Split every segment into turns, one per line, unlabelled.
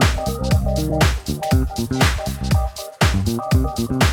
Thank you.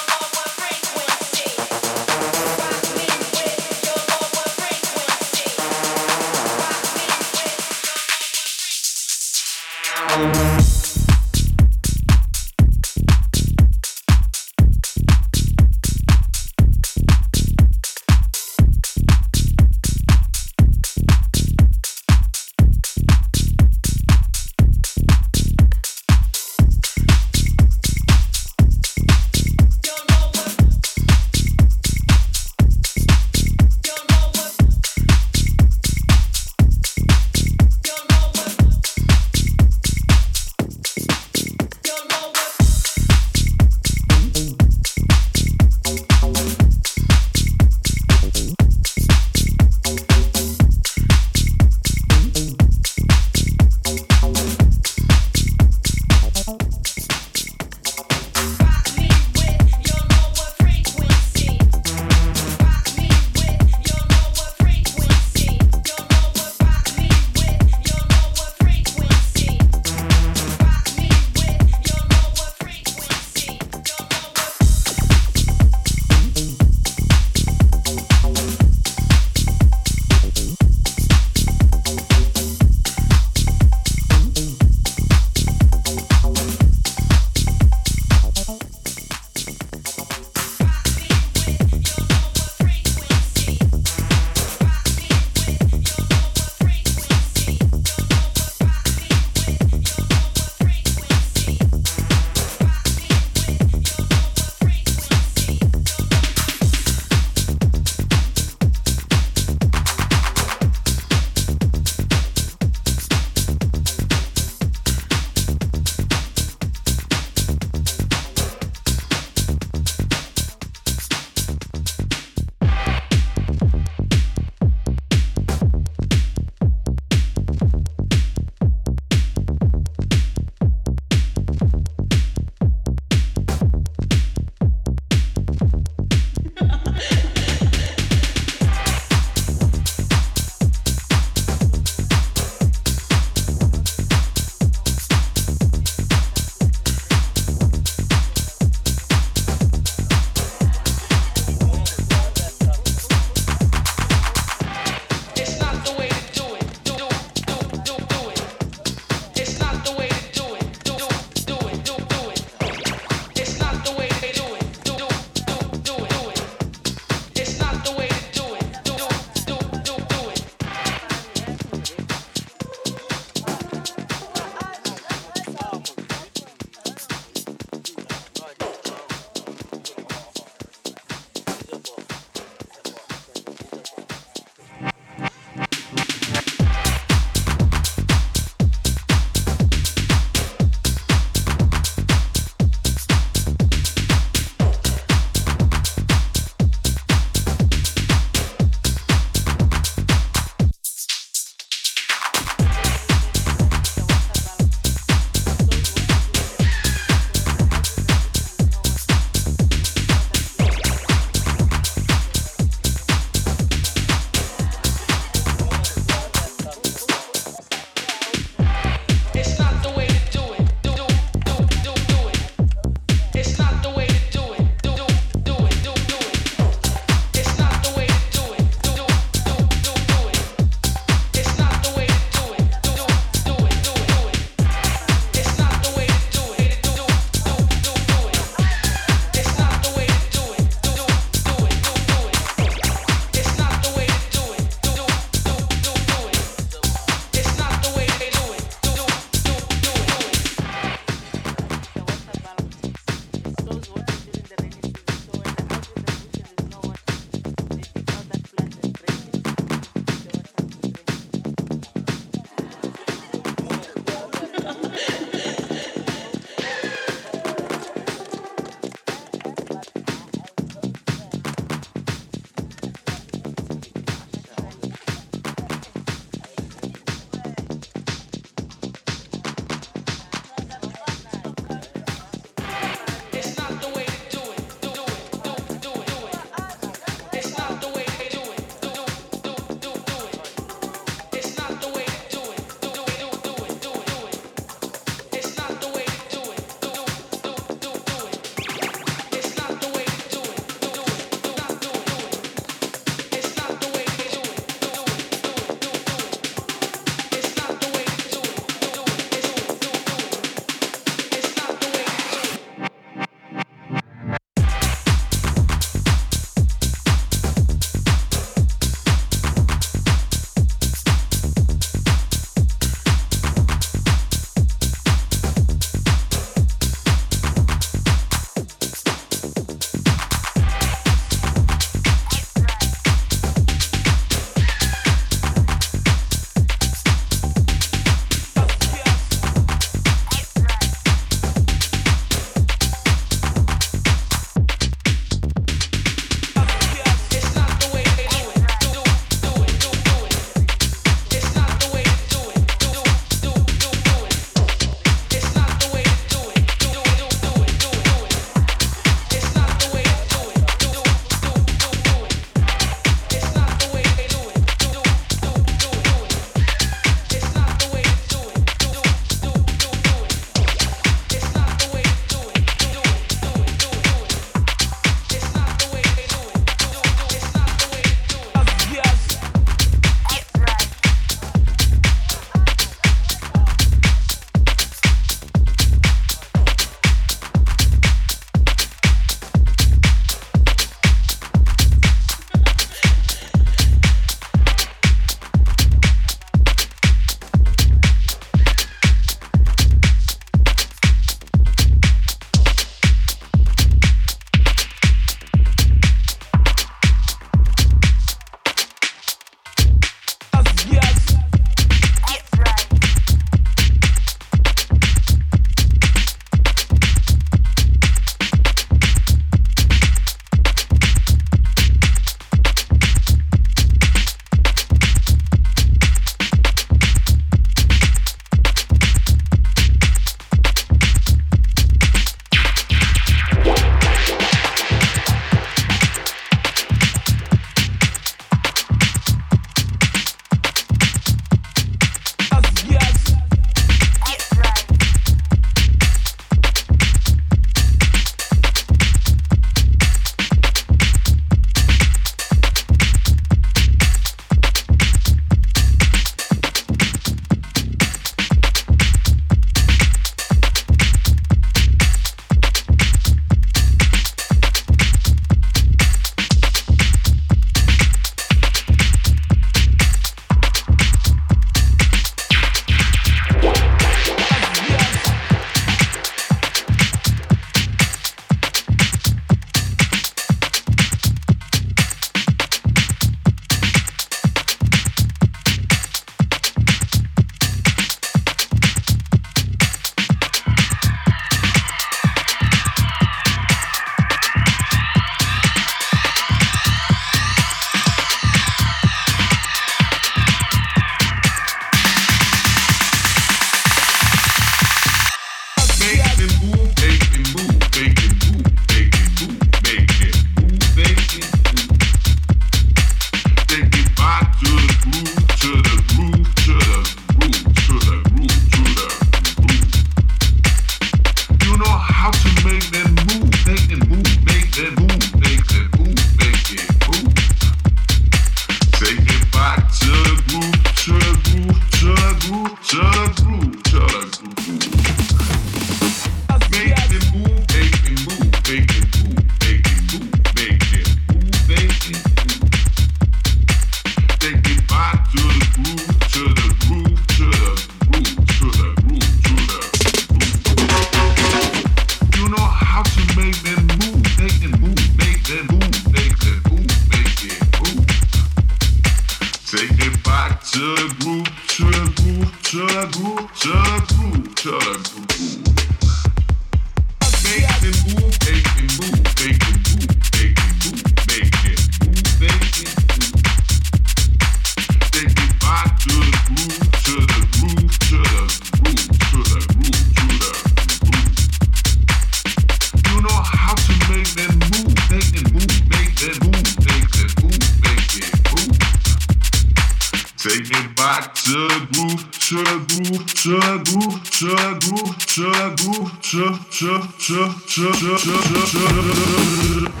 brzegu, przy, przy, przy, przy, przy, przy, przy, przy, przy, przy.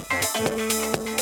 Thank you.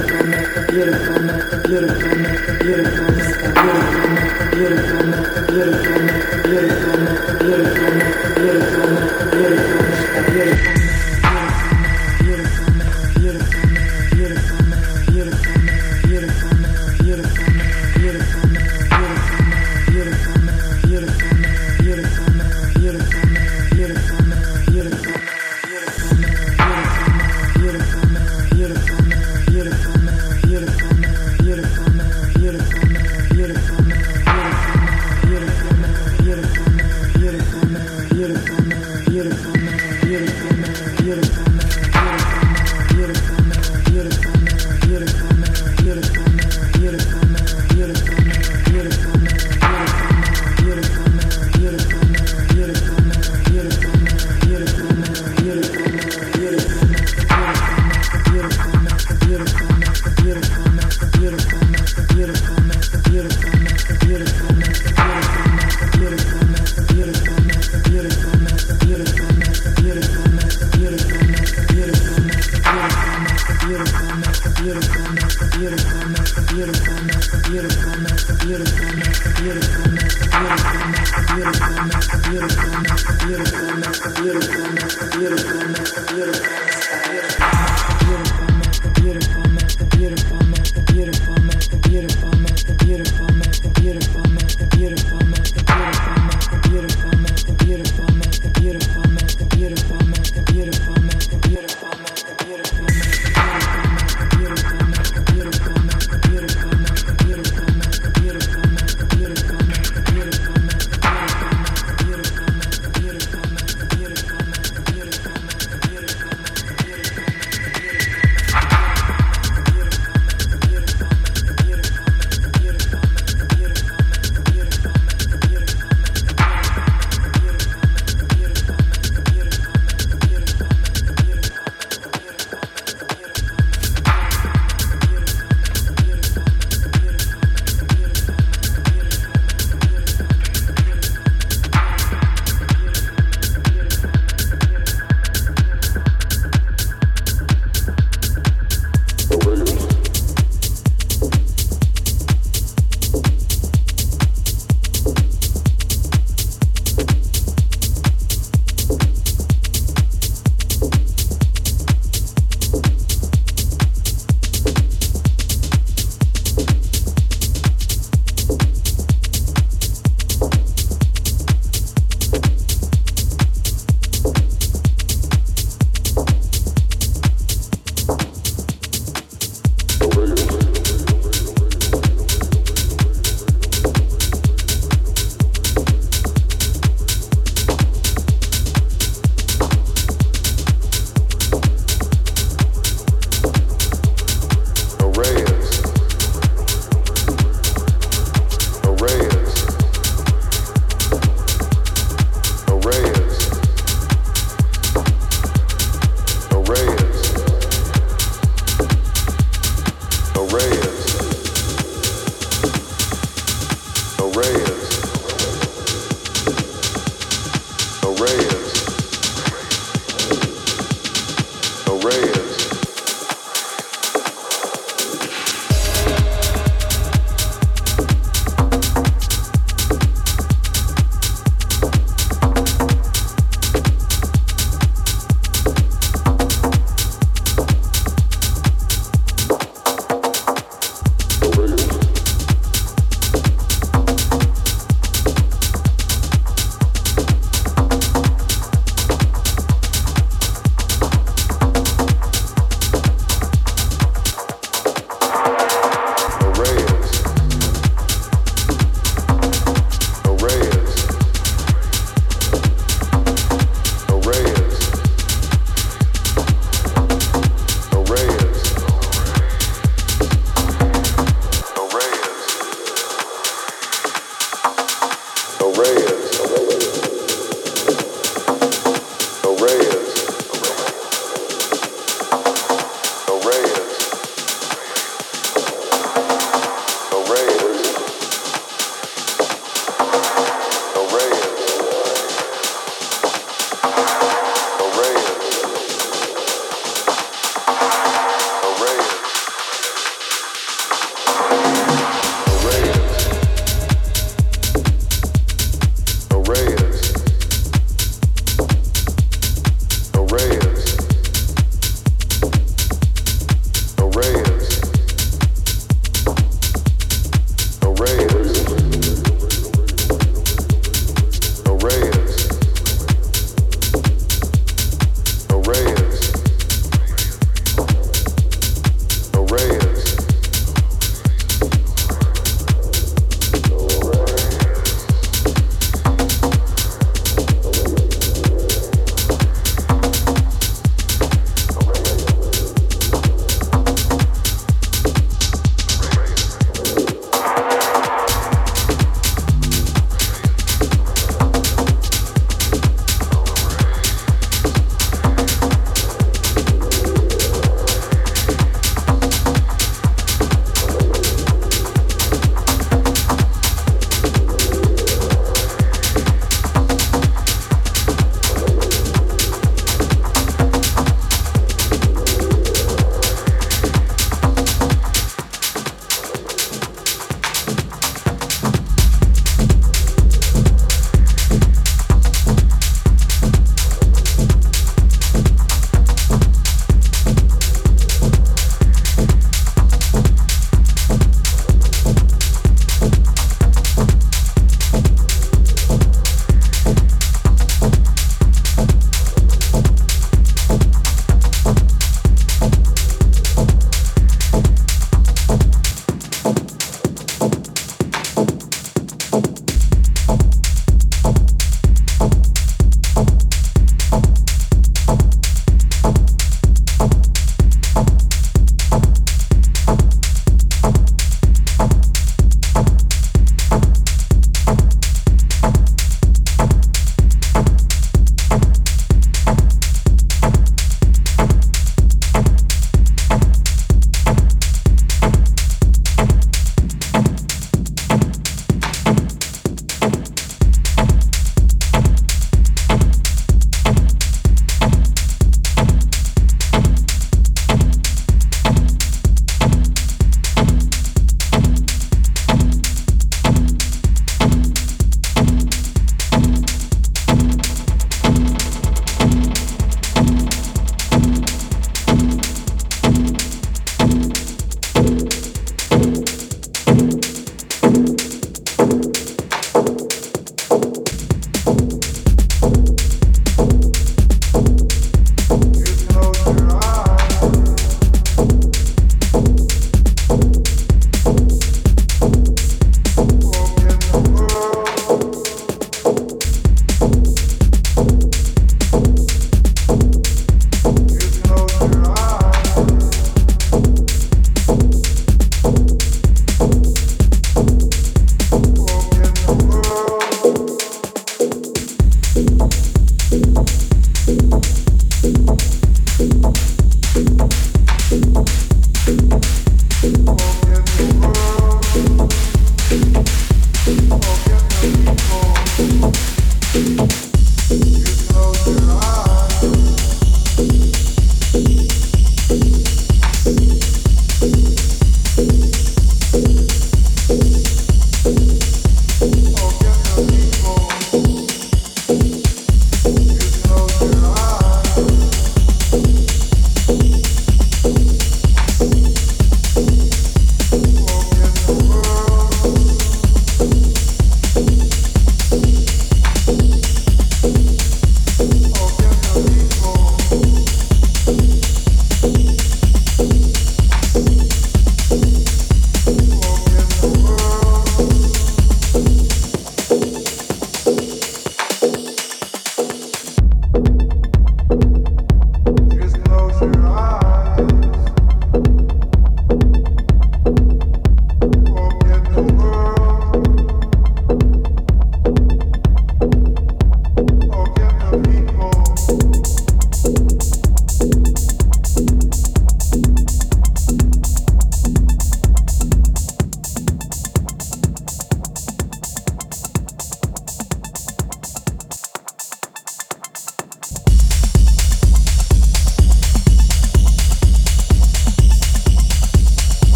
beautiful, beautiful, beautiful, beautiful, beautiful, beautiful, beautiful, beautiful, beautiful, beautiful, beautiful, beautiful,